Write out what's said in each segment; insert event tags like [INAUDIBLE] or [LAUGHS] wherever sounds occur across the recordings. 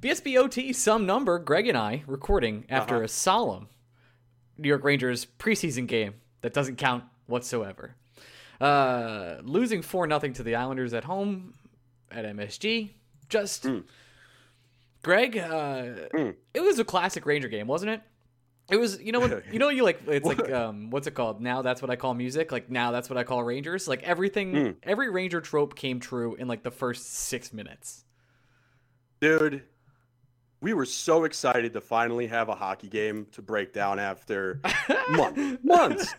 BSBOT some number, Greg and I recording after Uh-huh. a solemn New York Rangers preseason game that doesn't count whatsoever. Uh, losing 4 nothing to the Islanders at home at MSG. Just Hmm. Greg, uh, it was a classic Ranger game, wasn't it? It was, you know what, [LAUGHS] you know, you like, it's like, um, what's it called? Now that's what I call music. Like now that's what I call Rangers. Like everything, Hmm. every Ranger trope came true in like the first six minutes. Dude, we were so excited to finally have a hockey game to break down after [LAUGHS] months. months.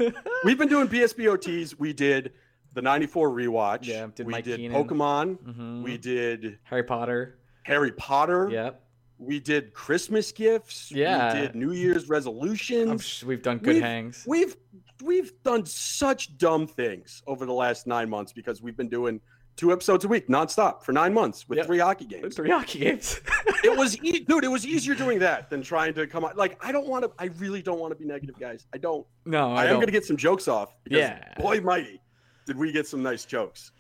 We've been doing PSBOTs. We did the 94 rewatch. Yeah, did we Mike did Keenan. Pokemon. Mhm. We did Harry Potter. Harry Potter. Yep. We did Christmas gifts. Yeah. We did New Year's resolutions. We've done good We've- hangs. We've we've done such dumb things over the last nine months because we've been doing two episodes a week nonstop for nine months with Yep. three hockey games. Three hockey games. [LAUGHS] it was e- dude, it was easier doing that than trying to come out. Like I don't want to. I really don't want to be negative, guys. I don't. no, I, I, am going to get some jokes off. Because Yeah. Boy, mighty, did we get some nice jokes.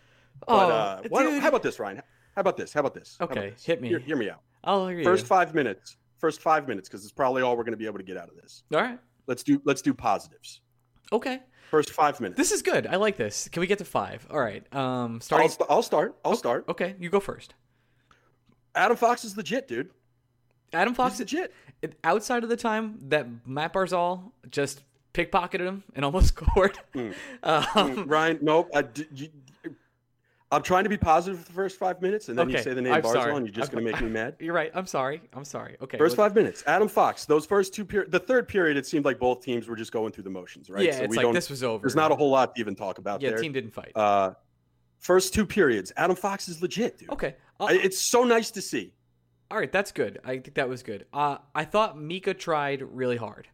Oh, But uh, why how about this, Ryan? How about this? How about this? How about Okay, this? hit me. Hear, hear me out. I'll hear you. First five minutes. First five minutes, because it's probably all we're going to be able to get out of this. All right. Let's do. Let's do positives. Okay. First five minutes. This is good. I like this. Can we get to five? All right. Um, I'll, st- I'll start. I'll start. Okay, you go first. Adam Fox is legit, dude. Adam Fox. He's legit. it- outside of the time that Matt Barzal just pickpocketed him and almost [LAUGHS] scored. Mm. Um, Ryan, nope. I, d- you, I'm trying to be positive for the first five minutes, and then you say the name I'm Barzal, sorry. and you're just going to make me [LAUGHS] mad. You're right. I'm sorry. I'm sorry. Okay. First let's- five minutes, Adam Fox. Those first two period, the third period, it seemed like both teams were just going through the motions, right? Yeah, it's like this was over. There's not a whole lot to even talk about Yeah, there. team didn't fight. Uh, first two periods, Adam Fox is legit, dude. okay. Uh, it's so nice to see. All right, that's good. I think that was good. Uh, I thought Mika tried really hard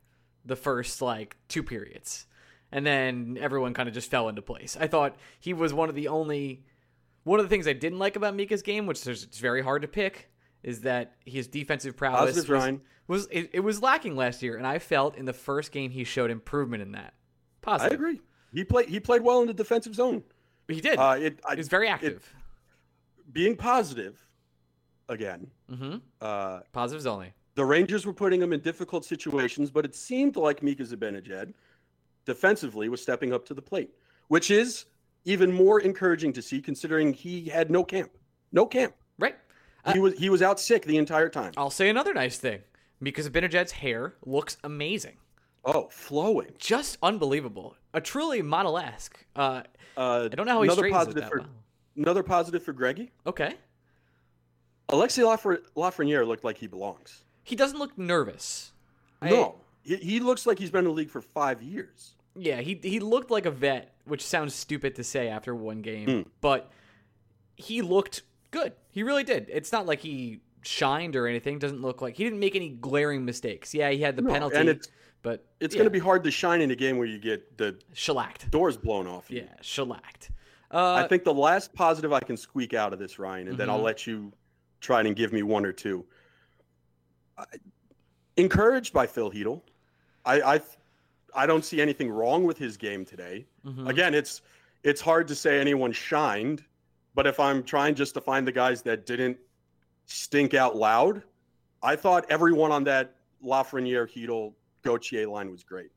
the first like two periods, and then everyone kind of just fell into place. I thought he was one of the only. One of the things I didn't like about Mika's game, which is it's very hard to pick, is that his defensive prowess was, Ryan. was it, it was lacking last year, and I felt in the first game he showed improvement in that. Positive. I agree. He played. He played well in the defensive zone. He did. Uh, it, I, he was very it- active. being positive, again. mm-hmm. Uh, Positives only. the Rangers were putting him in difficult situations, but it seemed like Mika Zibanejad defensively was stepping up to the plate, which is even more encouraging to see considering he had no camp. No camp. Right. He was he was out sick the entire time. I'll say another nice thing because Benajad's hair looks amazing. Oh, flowing. just unbelievable. A truly model-esque. Uh, Uh, I don't know how he another straightens it positive that for well. another positive for Greggy. Okay, Alexi Lafre- Lafreniere looked like he belongs. he doesn't look nervous. I- no, he, he looks like he's been in the league for five years. Yeah, he he looked like a vet, which sounds stupid to say after one game, Hmm. but he looked good. He really did. It's not like he shined or anything. Doesn't look like he didn't make any glaring mistakes. Yeah, he had the No, penalty, and it's but it's yeah, going to be hard to shine in a game where you get the shellacked. doors blown off. you. Yeah, shellacked. Uh, I think the last positive I can squeak out of this, Ryan, and then I'll Mhm. let you try and give me one or two. encouraged by Filip Chytil. I, I I don't see anything wrong with his game today. Mhm. Again, it's it's hard to say anyone shined, but if I'm trying just to find the guys that didn't stink out loud, I thought everyone on that Lafreniere, Chytil, Gauthier line was great.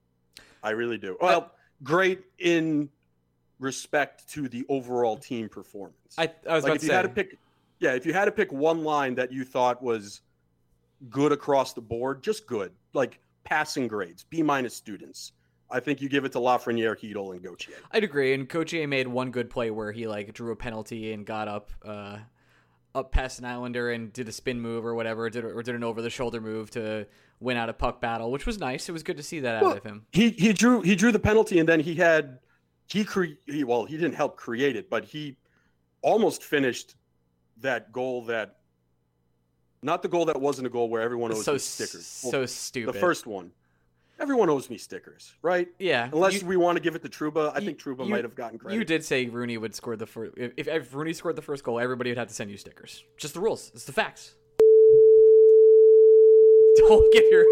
I really do. Well, great in respect to the overall team performance. I, I was like about if to you say. had to pick, yeah, if you had to pick one line that you thought was good across the board, just good, like passing grades, B minus students. I think you give it to Lafreniere, Chytil, and Gauthier. I'd agree. And Gauthier made one good play where he like drew a penalty and got up, uh, up past an Islander and did a spin move or whatever, did or did an over the shoulder move to win out a puck battle, which was nice. It was good to see that out of him. He he drew he drew the penalty, and then he had he cre he, well he didn't help create it, but he almost finished that goal that not the goal that wasn't a goal where everyone owes So me stickers. so stupid. the first one, everyone owes me stickers, right? yeah. Unless you, we want to give it to Trouba, I you- think Trouba you- might have gotten credit. you did say Rooney would score the first. If, if Rooney scored the first goal, everybody would have to send you stickers. Just the rules. It's the facts. [LAUGHS] Don't give your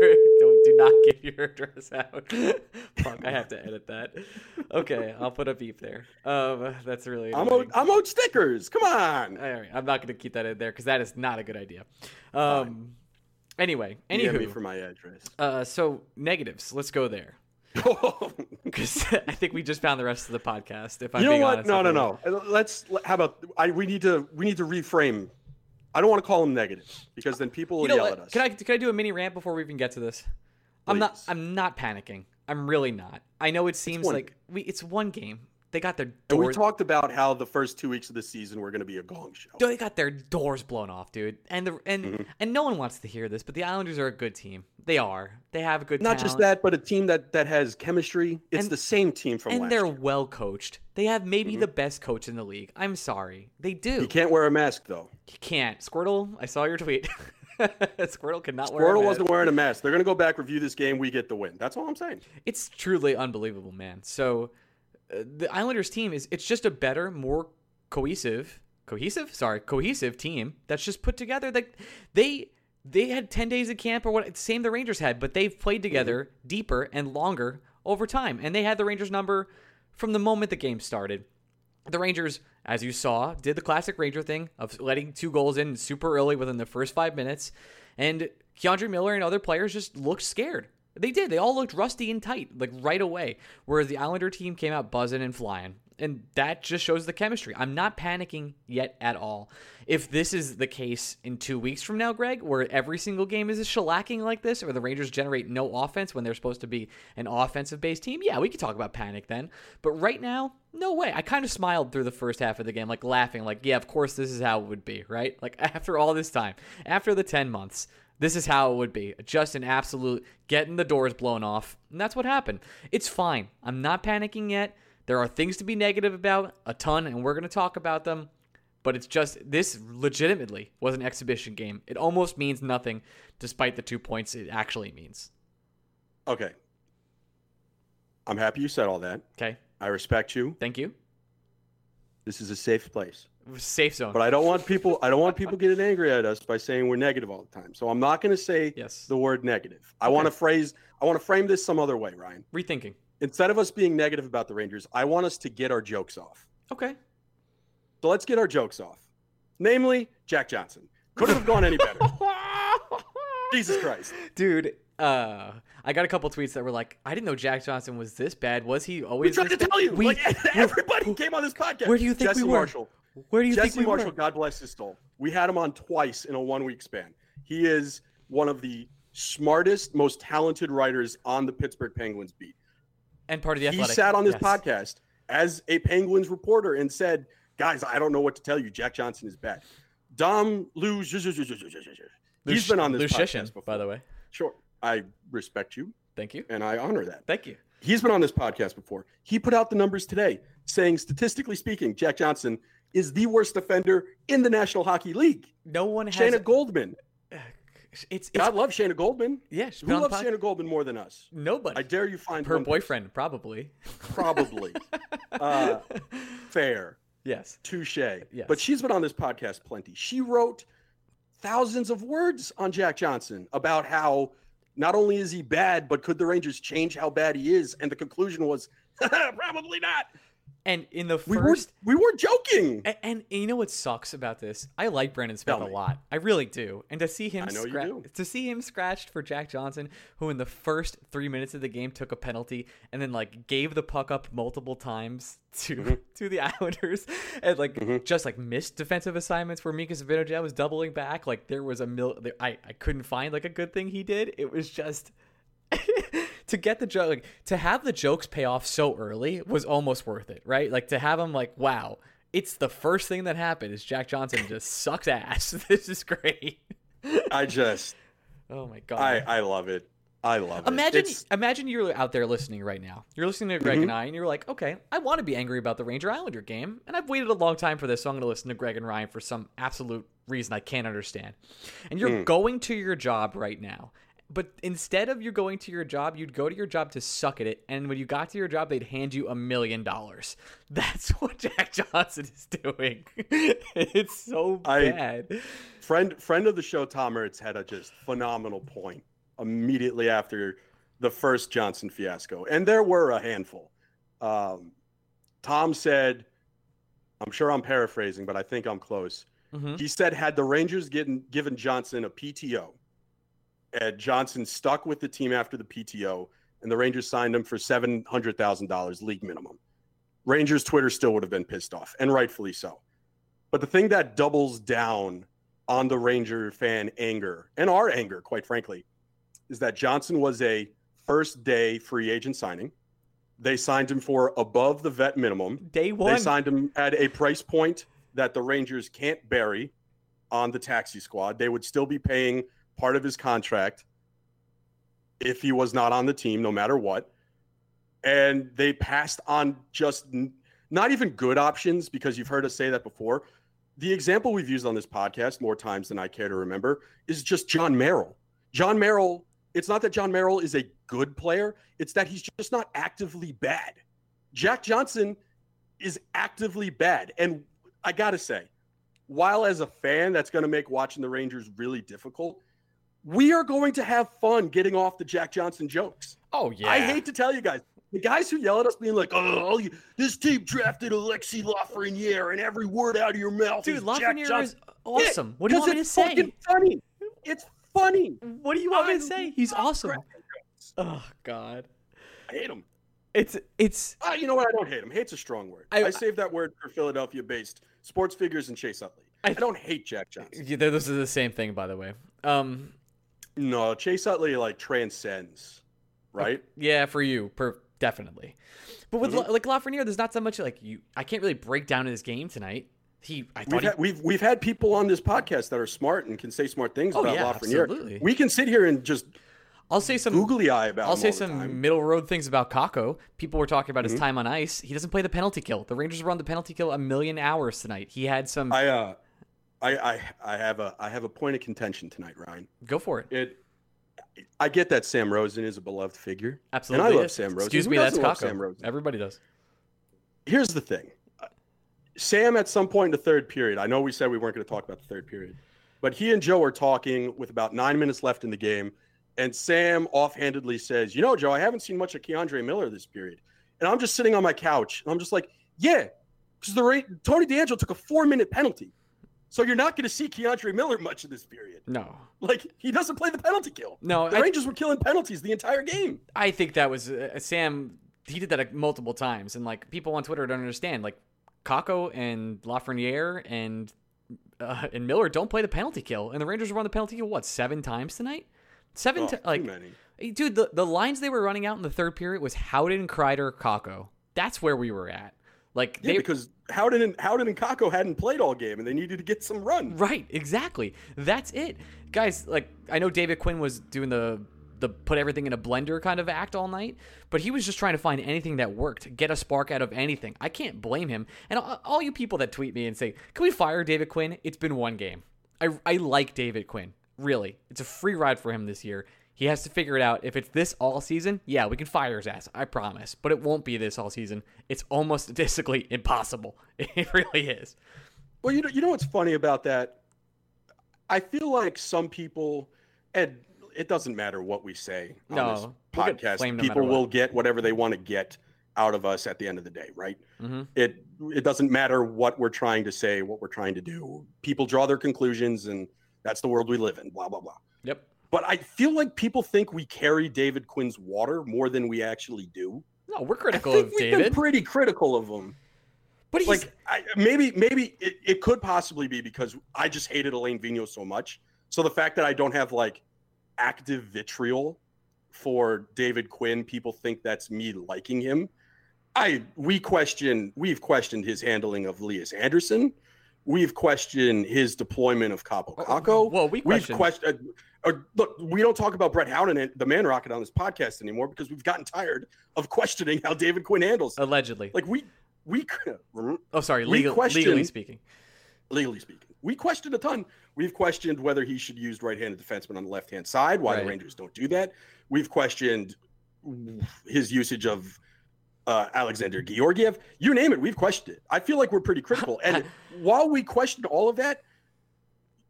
do not [LAUGHS] give your address out. [LAUGHS] Fuck, I have to edit that. Okay, I'll put a beep there. Um, that's really. I'm owed, I'm owed stickers. Come on. All right, I'm not going to keep that in there because that is not a good idea. Um, anyway, DM me anywho, for my address. uh, so negatives. Let's go there [LAUGHS] because I think we just found the rest of the podcast. If I'm you know being what? honest, No, no, no. Let's. How about? I we need to we need to reframe. I don't want to call them negative because then people will You know yell what? at us. Can I can I do a mini rant before we even get to this? I'm not I'm not panicking. I'm really not. I know it seems one- like we it's one game. They got their And we doors talked about how the first two weeks of the season were going to be a gong show. they got their doors blown off, dude. And the and Mm-hmm. and no one wants to hear this, but the Islanders are a good team. They are. They have a good Not just that, but a team that that has chemistry. It's And- the same team from and they're year. well coached. They have maybe the best coach in the league. I'm sorry. They do. You can't wear a mask though. You can't. Squirtle, I saw your tweet. [LAUGHS] [LAUGHS] Squirtle cannot wear a Squirtle wasn't wearing a mask. They're going to go back, review this game. We get the win. That's all I'm saying. It's truly unbelievable, man. So uh, the Islanders team is it's just a better, more cohesive, cohesive, sorry, cohesive team that's just put together. Like they they had 10 days of camp or what same the Rangers had, but they've played together deeper and longer over time. And they had the Rangers number from the moment the game started. The Rangers, as you saw, did the classic Ranger thing of letting two goals in super early within the first five minutes. And K'Andre Miller and other players just looked scared. They did. They all looked rusty and tight, like right away. Whereas the Islander team came out buzzing and flying. And that just shows the chemistry. I'm not panicking yet at all. If this is the case in two weeks from now, Greg, where every single game is a shellacking like this, or the Rangers generate no offense when they're supposed to be an offensive based team, yeah, we could talk about panic then. But right now, no way. I kind of smiled through the first half of the game, like laughing, like, yeah, of course this is how it would be, right? Like [LAUGHS] after all this time, after the 10 months, this is how it would be. Just an absolute getting the doors blown off. And that's what happened. It's fine. I'm not panicking yet. There are things to be negative about, a ton, and we're going to talk about them. But it's just, this legitimately was an exhibition game. It almost means nothing, despite the two points it actually means. Okay. I'm happy you said all that. Okay? I respect you. Thank you. This is a safe place. Safe zone. But I don't want people I don't want people getting angry at us by saying we're negative all the time. So I'm not going to say Yes. the word negative. I want to phrase I want to frame this some other way, Ryan. Rethinking. Instead of us being negative about the Rangers, I want us to get our jokes off. Okay. So let's get our jokes off. Namely, Jack Johnson. Couldn't have gone any better. [LAUGHS] Jesus Christ. Dude, uh, I got a couple tweets that were like, I didn't know Jack Johnson was this bad. Was he We always tried to bad?" tell you. We- like, [LAUGHS] everybody came on this podcast. Where do you think Jesse we were? Marshall. Where do you Jesse think we Marshall, were? God bless his soul. We had him on twice in a one week span. He is one of the smartest, most talented writers on the Pittsburgh Penguins beat. And part of the He athletic. sat on this Yes. podcast as a Penguins reporter and said, Guys, I don't know what to tell you. Jack Johnson is bad. Dom Lou, he's Lush- been on this Luszczyszyn, podcast before. by the way. Sure. I respect you Thank you. and I honor that. Thank you. He's been on this podcast before. He put out the numbers today saying, statistically speaking, Jack Johnson is the worst defender in the National Hockey League. No one has. Shayna Goldman. It's it's God love Shayna Goldman. yeah. she's Who loves Shayna Goldman more than us? Nobody. I dare you find Her one person. boyfriend, probably. Probably. [LAUGHS] uh, fair. yes. Touche. Yes. But she's been on this podcast plenty. She wrote thousands of words on Jack Johnson about how not only is he bad, but could the Rangers change how bad he is? And the conclusion was [LAUGHS] probably not. And in the We were first we were joking. And, and you know what sucks about this? I like Brendan Smith a lot. I really do. And to see him I know you scra- do. to see him scratched for Jack Johnson, who in the first three minutes of the game took a penalty and then like gave the puck up multiple times to Mm-hmm. [LAUGHS] to the [LAUGHS] Islanders and like just like missed defensive assignments where Mika Zibanejad was doubling back. Like there was a mil. I I couldn't find like a good thing he did. It was just. To get the joke, like, to have the jokes pay off so early was almost worth it, right? Like to have them like, wow, it's the first thing that happened is Jack Johnson [LAUGHS] just sucks ass. [LAUGHS] This is great. I just [LAUGHS] Oh my god. I I love it. I love it. Imagine, imagine you're out there listening right now. You're listening to Greg mm-hmm. and I, and you're like, okay, I want to be angry about the Ranger Islander game, and I've waited a long time for this, so I'm going to listen to Greg and Ryan for some absolute reason I can't understand. And you're mm. going to your job right now, but instead of you going to your job, you'd go to your job to suck at it, and when you got to your job, they'd hand you a million dollars. [LAUGHS] That's what Jack Johnson is doing. [LAUGHS] it's so I- bad. friend friend of the show Tom Ertz had a just phenomenal point immediately after the first Johnson fiasco, and there were a handful. Um, Tom said, "I'm sure I'm paraphrasing, but I think I'm close." Mhm. He said, "Had the Rangers given given Johnson a PTO, and Johnson stuck with the team after the PTO, and the Rangers signed him for seven hundred thousand dollars league minimum, Rangers Twitter still would have been pissed off, and rightfully so." But the thing that doubles down on the Ranger fan anger and our anger, quite frankly, is that Johnson was a first day free agent signing. They signed him for above the vet minimum. Day one. They signed him at a price point that the Rangers can't bury on the taxi squad. They would still be paying part of his contract if he was not on the team, no matter what. And they passed on just n- not even good options because you've heard us say that before. The example we've used on this podcast more times than I care to remember is just Jon Merrill. Jon Merrill, it's not that Jon Merrill is a good player, it's that he's just not actively bad. Jack Johnson is actively bad. And I got to say, while as a fan, that's going to make watching the Rangers really difficult, we are going to have fun getting off the Jack Johnson jokes. oh yeah. I hate to tell you guys, the guys who yell at us being like, "Oh, you, this team drafted Alexi Lafreniere, and every word out of your mouth Dude, is Jack is Johnson." awesome. What do you want me to it's say? fucking Funny. It's funny. What do you want me to say? He's awesome. Oh God. I hate him. It's it's Uh, you know what? I don't hate him. Hate's a strong word. I- I, saved that word for Philadelphia-based sports figures and Chase Utley. I- I, don't hate Jack Johnson. yeah, this is the same thing, by the way. Um, No, Chase Utley like transcends, right? yeah, for you, per definitely. But with Mm-hmm. Like Lafreniere, there's not so much like you. I can't really break down his game tonight. He, I thought We've he, had, we've we've had people on this podcast that are smart and can say smart things Oh, about yeah, Lafreniere. absolutely. We can sit here and just I'll say some googly eye about. I'll say some. Mm-hmm. middle road things about Kakko. People were talking about his time on ice. He doesn't play the penalty kill. The Rangers run the penalty kill a million hours tonight. He had some. I uh, I I I have a I have a point of contention tonight, Ryan. go for it. It. I get that Sam Rosen is a beloved figure. Absolutely. And I love. Sam Rosen. Excuse Who me, that's Kakko. Sam Rosen? Everybody does. here's the thing. Sam, at some point in the third period, I know we said we weren't going to talk about the third period, but he and Joe are talking with about nine minutes left in the game. And Sam offhandedly says, You know, Joe, I haven't seen much of K'Andre Miller this period. And I'm just sitting on my couch and I'm just like, Yeah, because the Ra- Tony DeAngelo took a four minute penalty. So you're not going to see K'Andre Miller much in this period. No, Like, he doesn't play the penalty kill. no. The I, Rangers were killing penalties the entire game. I think that was uh, Sam. He did that multiple times, and like people on Twitter don't understand. Like Kakko and Lafreniere and uh, and Miller don't play the penalty kill, and the Rangers were on the penalty kill what seven times tonight? Seven, Oh, too like many. dude. The the lines they were running out in the third period was Howden, Kreider, Kakko. That's where we were at. Like Yeah, they because Howden and Howden and Kakko hadn't played all game, and they needed to get some run. Right, exactly. That's it. Guys, like I know David Quinn was doing the the put everything in a blender kind of act all night, but he was just trying to find anything that worked, get a spark out of anything. I can't blame him. And all, all you people that tweet me and say, "Can we fire David Quinn?" It's been one game. I I like David Quinn. Really. It's a free ride for him this year. He has to figure it out. If it's this all season, yeah, we can fire his ass. I promise. But it won't be this all season. It's almost [LAUGHS] statistically impossible. [LAUGHS] It really is. Well, you know, you know what's funny about that? I feel like some people, and it doesn't matter what we say on No, this we'll podcast. no people will get whatever they want to get out of us at the end of the day, right? Mm-hmm. It it doesn't matter what we're trying to say, what we're trying to do. People draw their conclusions, and that's the world we live in. Blah blah blah. Yep. But I feel like people think we carry David Quinn's water more than we actually do. No, we're I critical think of we've David, been pretty critical of him. but he's like I, maybe maybe it, it could possibly be because I just hated Alain Vigneault so much. So the fact that I don't have like active vitriol for David Quinn, people think that's me liking him. I we question we've questioned his handling of Elias Andersson. We've questioned his deployment of Kakko oh, Kakko. well, we We've question. questioned. Uh, Uh, look, we don't talk about Brett Howden and the Man Rocket on this podcast anymore because we've gotten tired of questioning how David Quinn handles. it. allegedly. Like we we oh, sorry. Legal, legally speaking. legally speaking. We questioned a ton. We've questioned whether he should use right-handed defenseman on the left-hand side, why Right. the Rangers don't do that. We've questioned his usage of uh, Alexander Georgiev. You name it, we've questioned it. I feel like we're pretty critical. [LAUGHS] And while we questioned all of that,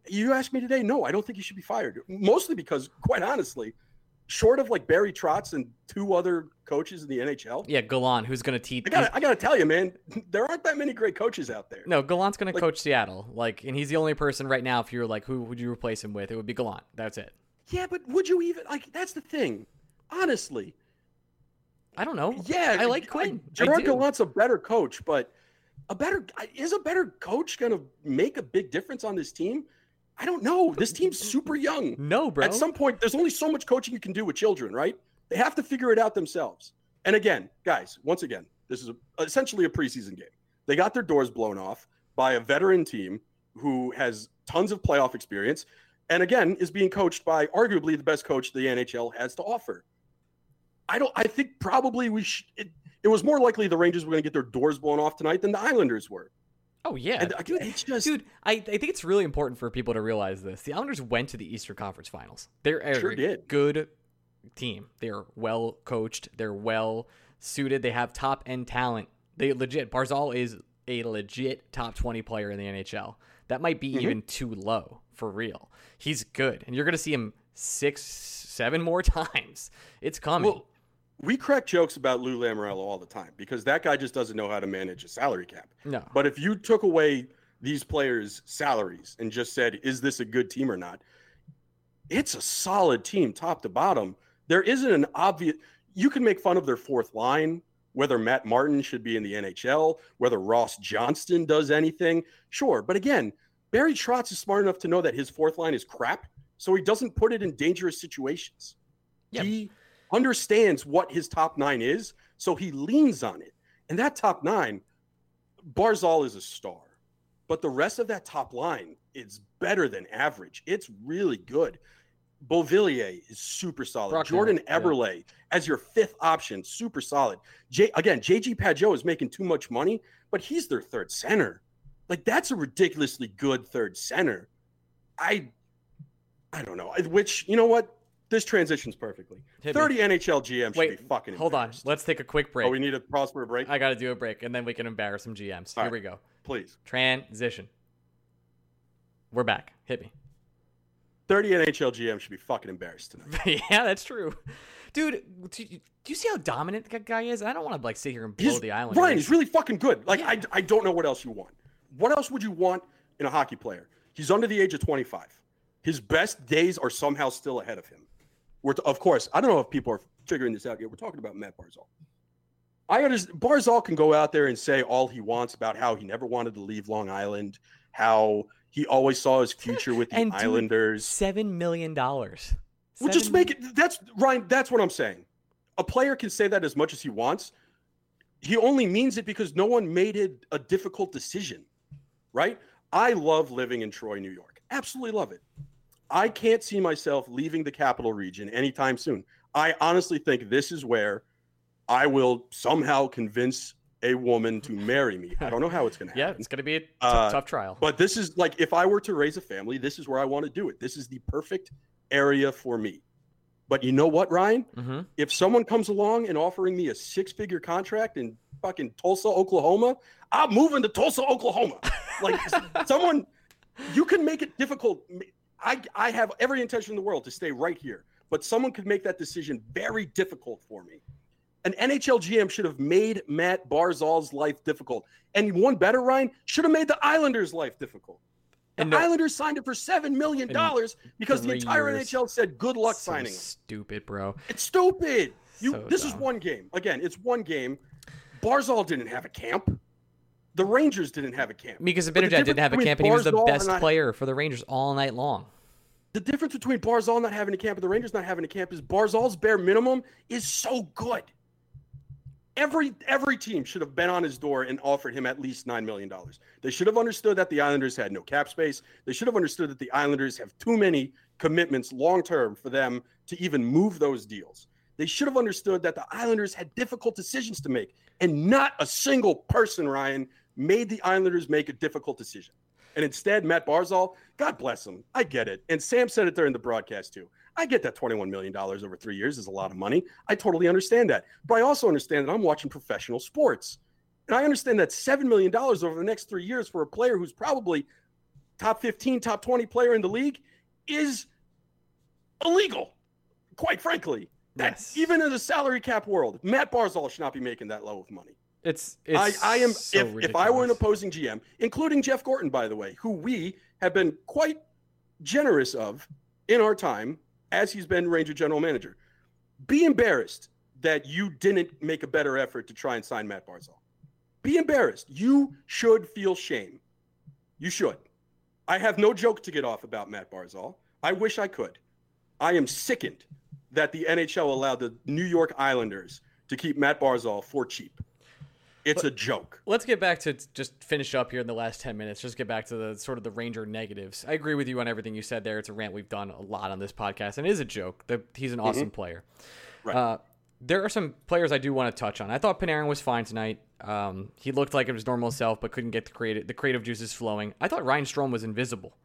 you asked me today, no, I don't think he should be fired. Mostly because, quite honestly, short of like Barry Trotz and two other coaches in the NHL, Yeah, Gallant, who's going to teach. I gotta, I gotta tell you, man, there aren't that many great coaches out there. No, Gallant's going to coach Seattle. Like, and he's the only person right now. If you're like, who would you replace him with? It would be Gallant. That's it. Yeah, but would you even like? That's the thing. Honestly, I don't know. yeah, I like Quinn. I Gerard. Gallant's a better coach, but a better is a better coach going to make a big difference on this team? I don't know. This team's super young. No, bro. At some point, there's only so much coaching you can do with children, right? They have to figure it out themselves. And again, guys, once again, this is a, essentially a preseason game. They got their doors blown off by a veteran team who has tons of playoff experience, and again is being coached by arguably the best coach the NHL has to offer. I don't. I think probably we. Sh- it, it was more likely the Rangers were going to get their doors blown off tonight than the Islanders were. Oh yeah, And it's just dude. I, I think it's really important for people to realize this. The Islanders went to the Eastern Conference Finals. They're a Sure good team. They're well coached. They're well suited. They have top end talent. They legit. Barzal is a legit top twenty player in the NHL. That might be Mhm. even too low for real. He's good, and you're gonna see him six, seven more [LAUGHS] times. It's coming. Well, we crack jokes about Lou Lamoriello all the time because that guy just doesn't know how to manage a salary cap. no, But if you took away these players' salaries and just said, is this a good team or not? It's a solid team, top to bottom. There isn't an obvious, you can make fun of their fourth line, whether Matt Martin should be in the NHL, whether Ross Johnston does anything. Sure. But again, Barry Trotz is smart enough to know that his fourth line is crap. So he doesn't put it in dangerous situations. Yeah. He understands what his top nine is. So he leans on it. And that top nine, Barzal is a star, but the rest of that top line is better than average. It's really good. Beauvillier is super solid. Jordan Nelson, yeah. Eberle as your fifth option, super solid. J- again, JG Pageau is making too much money, but he's their third center. Like that's a ridiculously good third center. I, I don't know. Which you know what? This transitions perfectly. Hit me. Thirty NHL GM should Wait, be fucking. hold on. Let's take a quick break. Oh, we need a pause for a break, I got to do a break, and then we can embarrass some GMs. All Here right. we go. please. Transition. We're back. Hit me. 30 NHL GM should be fucking embarrassed tonight. [LAUGHS] yeah, that's true. Dude, do you, do you see how dominant that guy is? I don't want to like sit here and blow He's, the island. Ryan, he's really fucking good. Like, Yeah. I, I don't know what else you want. What else would you want in a hockey player? He's under the age of 25. His best days are somehow still ahead of him. We're t- of course, I don't know if people are figuring this out yet. We're talking about Matt Barzal. I understand. Barzal can go out there and say all he wants about how he never wanted to leave Long Island, how he always saw his future with the And Islanders. seven million dollars. Well, just make it. That's Ryan. That's what I'm saying. A player can say that as much as he wants. He only means it because no one made it a difficult decision, right? I love living in Troy, New York. Absolutely love it. I can't see myself leaving the capital region anytime soon. I honestly think this is where I will somehow convince a woman to [LAUGHS] marry me. I don't know how it's going to happen. Yeah, it's gonna be a t- Uh, tough trial. But this is like if I were to raise a family, this is where I want to do it. This is the perfect area for me. But you know what, Ryan? mm-hmm. If someone comes along and offering me a six-figure contract in fucking Tulsa, Oklahoma, I'm moving to Tulsa, Oklahoma. Like [LAUGHS] someone, you can make it difficult. I I have every intention in the world to stay right here, but someone could make that decision very difficult for me. An NHL GM should have made Matt Barzal's life difficult, and one better, Ryan should have made the Islanders' life difficult. The And no- Islanders signed him for seven million dollars because the entire years. NHL said good luck So signing. Stupid, bro. It's stupid. You So this is one game. Again, it's one game. Barzal didn't have a camp. The Rangers didn't have a camp. Mika Zibanejad didn't have a camp, and he was the best not- player for the Rangers all night long. The difference between Barzal not having a camp and the Rangers not having a camp is Barzal's bare minimum is so good. Every every team should have been on his door and offered him at least nine million dollars. They should have understood that the Islanders had no cap space. They should have understood that the Islanders have too many commitments long term for them to even move those deals. They should have understood that the Islanders had difficult decisions to make, and not a single person, Ryan, made the Islanders make a difficult decision. And instead, Matt Barzal, God bless him. I get it. And Sam said it during the broadcast too. I get that $21 million over three years is a lot of money. I totally understand that. But I also understand that I'm watching professional sports. And I understand that $7 million over the next three years for a player who's probably top 15, top 20 player in the league is illegal, quite frankly. That Yes. even in the salary cap world, Matt Barzal should not be making that low of money. It's, I, it's I am so if, if I were an opposing GM, including Jeff Gorton, by the way, who we have been quite generous of in our time as he's been Ranger general manager, be embarrassed that you didn't make a better effort to try and sign Matt Barzal. Be embarrassed. You should feel shame. You should. I have no joke to get off about Matt Barzal. I wish I could. I am sickened that the NHL allowed the New York Islanders to keep Matt Barzal for cheap. It's a joke. Let's get back to just finish up here in the last 10 minutes. Just get back to the sort of the Ranger negatives. I agree with you on everything you said there. It's a rant we've done a lot on this podcast, and it is a joke. that He's an awesome player. Right. Uh, there are some players I do want to touch on. I thought Panarin was fine tonight. Um, he looked like it was normal self, but couldn't get the creative the creative juices flowing. I thought Ryan Strome was invisible,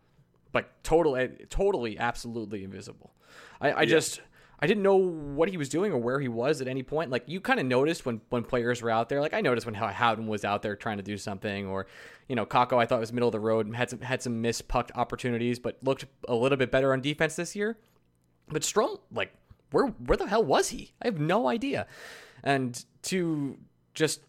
like totally, totally, absolutely invisible. I, I just I didn't know what he was doing or where he was at any point. Like you kind of noticed when when players were out there. Like I noticed when How- Howden was out there trying to do something, or you know Kakko I thought was middle of the road and had some had some missed pucked opportunities, but looked a little bit better on defense this year. But Strome, like, where where the hell was he? I have no idea. And to just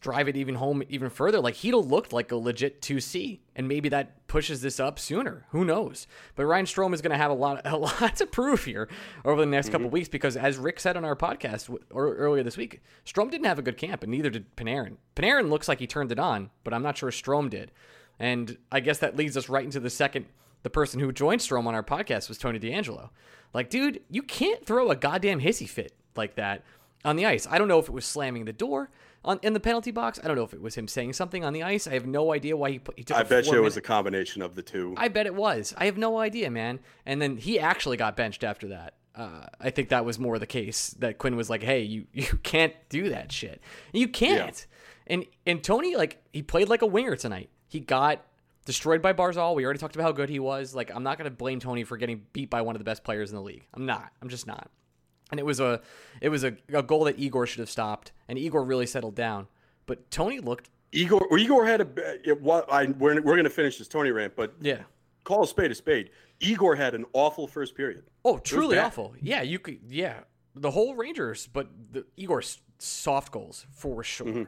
drive it even home even further, like he'd looked like a legit 2C, and maybe that pushes this up sooner. Who knows? But Ryan Strome is going to have a lot [LAUGHS] a lot to prove here over the next couple mm-hmm. weeks because, as Rick said on our podcast w- or earlier this week, Strome didn't have a good camp, and neither did Panarin. Panarin looks like he turned it on, but I'm not sure Strome did. And I guess that leads us right into the second. The person who joined Strome on our podcast was Tony DeAngelo. Like, dude, you can't throw a goddamn hissy fit like that on the ice. I don't know if it was slamming the door on in the penalty box. I don't know if it was him saying something on the ice. I have no idea why he put. He took I bet you it was a combination of the two. I bet it was. I have no idea, man. And then he actually got benched after that. Uh, I think that was more the case that Quinn was like, "Hey, you [LAUGHS] you can't do that shit. You can't." And and Tony like he played like a winger tonight. He got destroyed by Barzal. We already talked about how good he was. Like I'm not gonna blame Tony for getting beat by one of the best players in the league. I'm not. I'm just not. And it was a it was a, a goal that Igor should have stopped, and Igor really settled down. But Tony looked Igor Igor had a it, what I we're, we're going to finish this Tony rant, but yeah. call a spade a spade. Igor had an awful first period. Oh, truly awful. Yeah, you could. Yeah, the whole Rangers, but the Igor's soft goals for sure. Mm-hmm.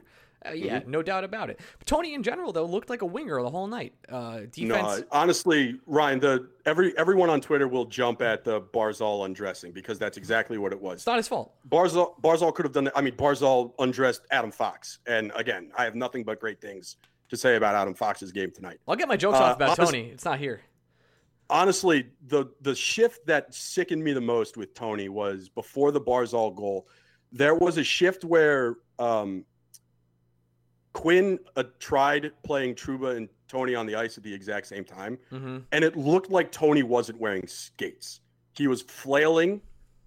Uh, yeah, no doubt about it. But Tony, in general, though, looked like a winger the whole night. Uh, defense. No, honestly, Ryan, the every everyone on Twitter will jump at the Barzal undressing because that's exactly what it was. it's not his fault. Barzal Barzal could have done that. I mean, Barzal undressed Adam Fox, and again, I have nothing but great things to say about Adam Fox's game tonight. I'll get my jokes Uh, off about honest- Tony. It's not here. honestly, the the shift that sickened me the most with Tony was before the Barzal goal. There was a shift where um, Quinn uh, tried playing Trouba and Tony on the ice at the exact same time, hmm and it looked like Tony wasn't wearing skates. He was flailing.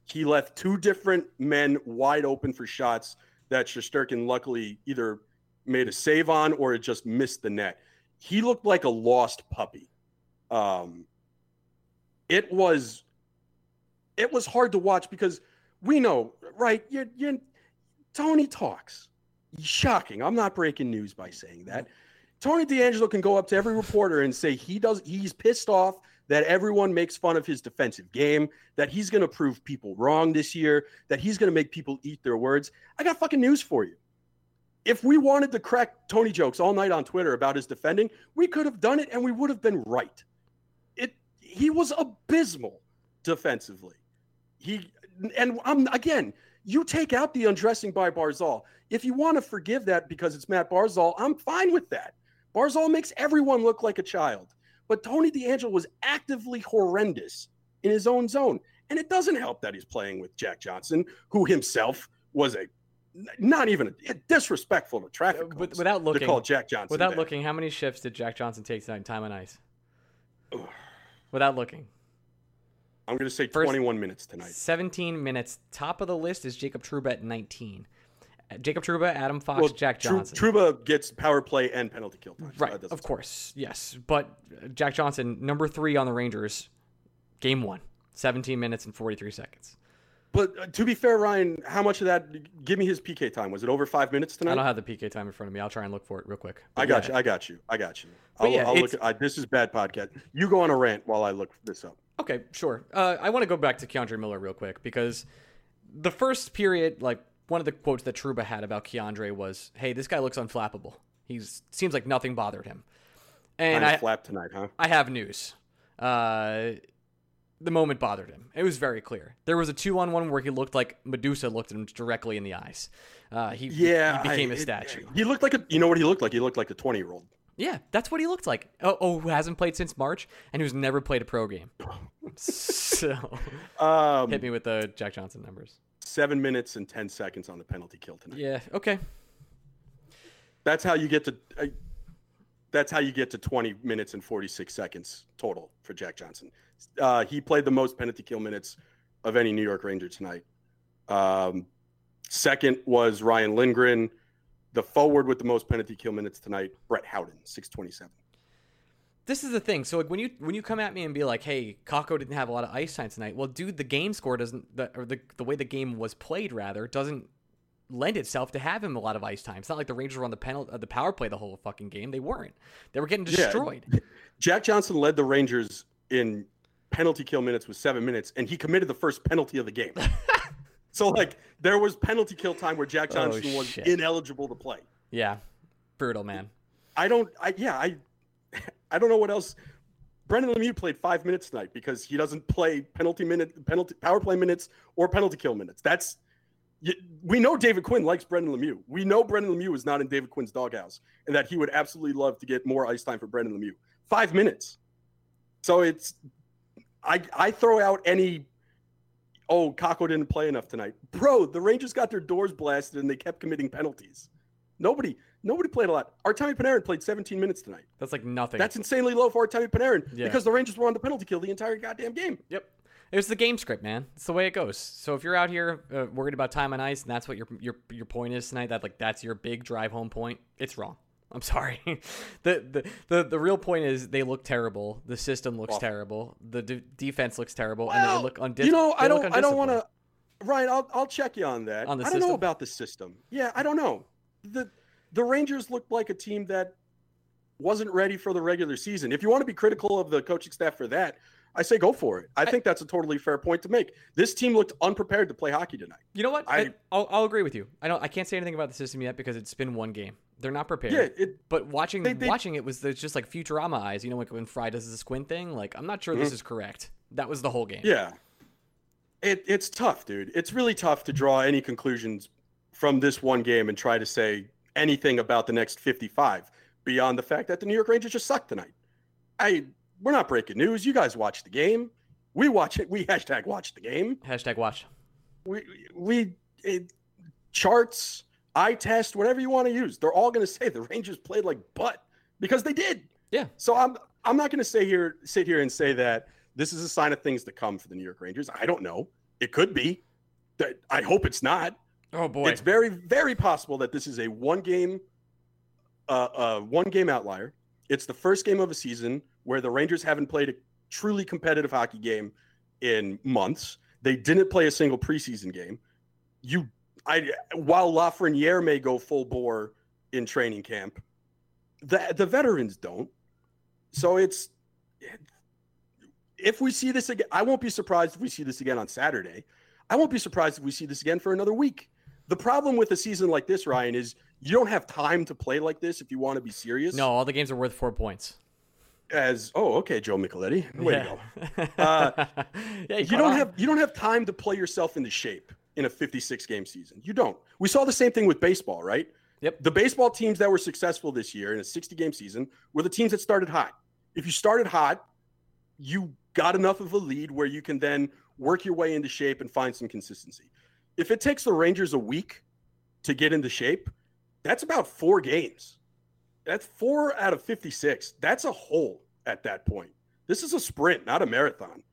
He left two different men wide open for shots that Shesterkin luckily either made a save on or it just missed the net. He looked like a lost puppy. Um, it was it was hard to watch because we know, right? You you Tony talks. Shocking. I'm not breaking news by mm-hmm. saying that. Mm-hmm. Tony DeAngelo can go up to every reporter and say he does he's pissed off that everyone makes fun of his defensive game, that he's going to prove people wrong this year, that he's going to make people eat their words. I got fucking news for you. If we wanted to crack Tony jokes all night on Twitter about his defending, we could have done it and we would have been right. It he was abysmal defensively. He and I'm again, you take out the undressing by Barzal. If you want to forgive that because it's Matt Barzal, I'm fine with that. Barzal makes everyone look like a child. But Tony DeAngelo was actively horrendous in his own zone. And it doesn't help that he's playing with Jack Johnson, who himself was a not even a, disrespectful to traffic. With, without looking, to call Jack Johnson. Without looking, how many shifts did Jack Johnson take tonight? in Time on ice. without looking. I'm going to say First, 21 minutes tonight. 17 minutes. Top of the list is Jacob Trouba at 19. Jacob Trouba, Adam Fox, well, Jack Johnson. Trouba gets power play and penalty kill time. Right, of course, yes. But Jack Johnson, number three on the Rangers, game one, 17 minutes and 43 seconds. But uh, to be fair, Ryan, how much of that? Give me his PK time. Was it over five minutes tonight? I don't have the PK time in front of me. I'll try and look for it real quick. But I got yeah. you. I got you. I got you. I'll, yeah, I'll look. I, this is bad podcast. You go on a rant while I look this up. Okay, sure. Uh, I want to go back to K'Andre Miller real quick because the first period, like one of the quotes that Trouba had about K'Andre was, "Hey, this guy looks unflappable. He seems like nothing bothered him." And I flap tonight, huh? I have news. Uh, the moment bothered him. It was very clear. There was a two-on-one where he looked like Medusa looked at him directly in the eyes. Uh, he yeah, he became I, a statue. It, he looked like a. You know what he looked like? He looked like a twenty-year-old. Yeah, that's what he looked like. Oh, oh, who hasn't played since March and who's never played a pro game. [LAUGHS] so, um, hit me with the Jack Johnson numbers seven minutes and 10 seconds on the penalty kill tonight. Yeah. Okay. That's how you get to. Uh, that's how you get to 20 minutes and 46 seconds total for Jack Johnson. Uh, he played the most penalty kill minutes of any New York Ranger tonight. Um, second was Ryan Lindgren, the forward with the most penalty kill minutes tonight, Brett Howden, 627 this is the thing. So like when you when you come at me and be like, "Hey, Kakko didn't have a lot of ice time tonight," well, dude, the game score doesn't, the, or the the way the game was played rather doesn't lend itself to have him a lot of ice time. It's not like the Rangers were on the penalty, uh, the power play the whole fucking game. They weren't. They were getting destroyed. Yeah. Jack Johnson led the Rangers in penalty kill minutes with seven minutes, and he committed the first penalty of the game. [LAUGHS] so like there was penalty kill time where Jack oh, Johnson oh, was ineligible to play. Yeah, brutal man. I don't. I yeah. I [LAUGHS] I don't know what else. Brendan Lemieux played five minutes tonight because he doesn't play penalty minute, penalty power play minutes or penalty kill minutes. That's we know David Quinn likes Brendan Lemieux. We know Brendan Lemieux is not in David Quinn's doghouse, and that he would absolutely love to get more ice time for Brendan Lemieux. Five minutes. So it's I I throw out any oh Kakko didn't play enough tonight, bro. The Rangers got their doors blasted and they kept committing penalties. Nobody Nobody played a lot. Artemi Panarin played 17 minutes tonight. That's like nothing. That's insanely low for Artemi Panarin yeah. because the Rangers were on the penalty kill the entire goddamn game. Yep. It's the game script, man. It's the way it goes. So if you're out here uh, worried about time on ice and that's what your your your point is tonight, that like that's your big drive home point, it's wrong. I'm sorry. [LAUGHS] the, the the the real point is they look terrible. The system looks terrible. The de- defense looks terrible, well, and they look undisciplined. You know, I don't I don't want to. Ryan, I'll I'll check you on that. On the I don't know about the system. Yeah, I don't know. The the Rangers looked like a team that wasn't ready for the regular season. If you want to be critical of the coaching staff for that, I say go for it. I, I think that's a totally fair point to make. This team looked unprepared to play hockey tonight. You know what? I, will I'll agree with you. I don't. I can't say anything about the system yet because it's been one game. They're not prepared. Yeah, it, but watching they, they, watching it was just like Futurama eyes. You know, like when Fry does the squint thing. Like I'm not sure mm-hmm. this is correct. That was the whole game. Yeah, it, it's tough, dude. It's really tough to draw any conclusions from this one game and try to say anything about the next 55 beyond the fact that the New York Rangers just sucked tonight. I we're not breaking news. You guys watch the game. We watch it. We hashtag watch the game. Hashtag watch. We we it, charts, eye test, whatever you want to use. They're all going [LAUGHS] to say the Rangers played like butt because they did. Yeah. So I'm I'm not going to say here sit here and say that this is a sign of things to come for the New York Rangers. I don't know. It could be. That I hope it's not. Oh boy, it's very very possible that this is a one game, uh, uh, one game outlier. It's the first game of a season where the Rangers haven't played a truly competitive hockey game in months. They didn't play a single preseason game. You, I, while Lafreniere may go full bore in training camp, the the veterans don't. So it's if we see this again, I won't be surprised if we see this again on Saturday. I won't be surprised if we see this again for another week. The problem with a season like this, Ryan, is you don't have time to play like this if you want to be serious. No, all the games are worth four points. As oh, okay, Joe Micheletti, way yeah. to go. Uh, [LAUGHS] yeah, you don't have you don't have time to play yourself into shape in a 56 game season. You don't. We saw the same thing with baseball, right? Yep. The baseball teams that were successful this year in a 60 game season were the teams that started hot. If you started hot, you got enough of a lead where you can then work your way into shape and find some consistency. If it takes the Rangers a week to get into shape, that's about four games. That's four out of 56. That's a hole at that point. This is a sprint, not a marathon.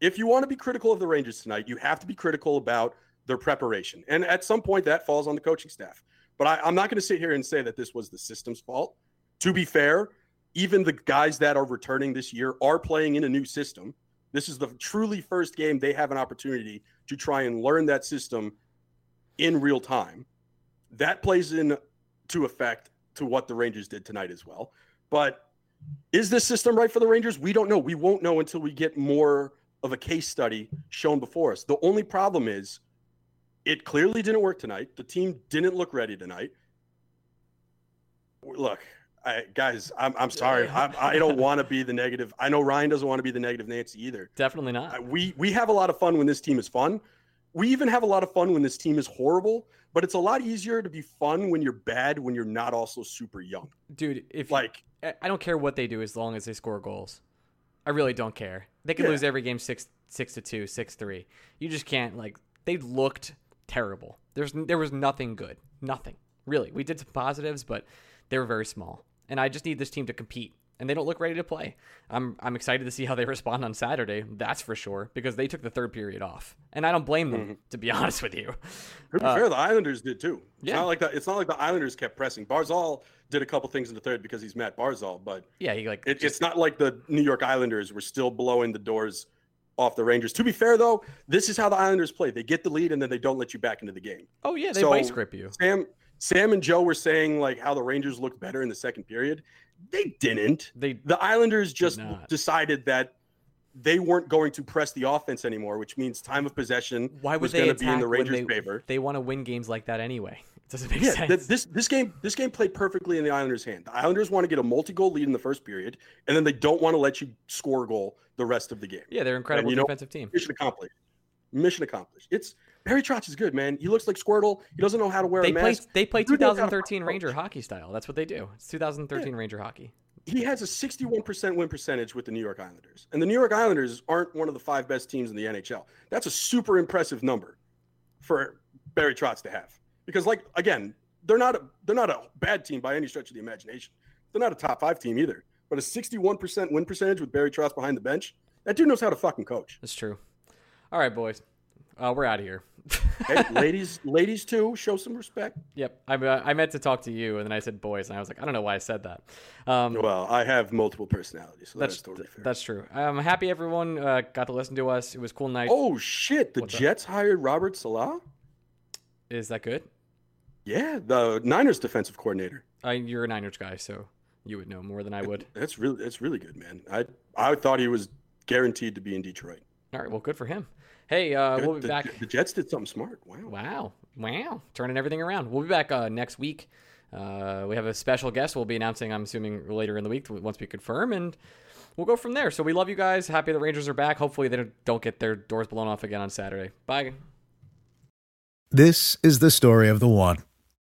If you want to be critical of the Rangers tonight, you have to be critical about their preparation. And at some point, that falls on the coaching staff. But I, am not going to sit here and say that this was the system's fault. To be fair, even the guys that are returning this year are playing in a new system. This is the truly first game they have an opportunity to try and learn that system in real time. That plays in to effect to what the Rangers did tonight as well. But is this system right for the Rangers? We don't know. We won't know until we get more of a case study shown before us. The only problem is it clearly didn't work tonight. The team didn't look ready tonight. Look, I, guys, I'm, I'm sorry. I, I don't want to be the negative. I know Ryan doesn't want to be the negative Nancy either. Definitely not. We we have a lot of fun when this team is fun. We even have a lot of fun when this team is horrible. But it's a lot easier to be fun when you're bad when you're not also super young. Dude, if like you, I don't care what they do as long as they score goals. I really don't care. They could Yeah. lose every game six six to two, six three. You just can't like they looked terrible. There's there was nothing good. Nothing. Really. We did some positives, but they were very small. And I just need this team to compete. And they don't look ready to play. I'm I'm excited to see how they [LAUGHS] respond on Saturday. That's for sure because they took the third period off, and I don't blame them. To be [LAUGHS] honest with you, To be Uh, fair, the Islanders did too. It's yeah. not like that. It's not like the Islanders kept pressing. Barzal did a couple things in the third because he's Matt Barzal, but yeah, he like it, it's not like the New York Islanders were still blowing the doors off the Rangers. To be fair, though, this is how the Islanders play. They get the lead and then they don't let you back into the game. oh yeah, they so- vice grip you. Sam, Sam and Joe were saying like how the Rangers looked better in the second period. They didn't. They The Islanders just decided that they weren't going to press the offense anymore, which means time of possession why would was they going to be in the Rangers' they, favor. They want to win games like that anyway. It doesn't make Yeah, sense. th- this this game this game played perfectly in the Islanders' hand. The Islanders want to get a multi-goal lead in the first period, and then they don't want to let you score a goal the rest of the game. yeah, they're an incredible you know- defensive team. Mission accomplished. Mission accomplished. It's Barry Trotz is good, man. He looks like Squirtle. He doesn't know how to wear They a play mask. they play Dude knows how to 2013 coach. Ranger hockey style. That's what they do. It's 2013 Ranger hockey. he has a 61% win percentage with the New York Islanders. And the New York Islanders aren't one of the five best teams in the NHL. That's a super impressive number for Barry Trotz to have. Because like again, they're not a, they're not a bad team by any stretch of the imagination. They're not a top 5 team either. But a 61% win percentage with Barry Trotz behind the bench, that dude knows how to fucking coach. That's true. All right, boys. Uh, we're out of here. [LAUGHS] Hey, ladies, ladies too, show some respect. Yep. I, uh, I meant to talk to you, and then I said boys, and I was like, I don't know why I said that. Um, Well, I have multiple personalities, so that's that's totally fair. that's true. I'm happy everyone uh, got to listen to us. It was cool night. oh shit, the What's up? Jets hired Robert Saleh? Is that good? Yeah, the Niners defensive coordinator. Uh, you're a Niners guy, so you would know more than I would. That's really that's really good, man. I I thought he was guaranteed to be in Detroit. All right. Well, good for him. Hey, uh, Good. we'll be the, back. The Jets did something smart. Wow. Wow. Wow. Turning everything around. We'll be back uh, next week. Uh, we have a special guest we'll be announcing, I'm assuming, later in the week once we confirm, and we'll go from there. So we love you guys. Happy the Rangers are back. Hopefully they don't- don't get their doors blown off again on Saturday. Bye. This is the story of the one.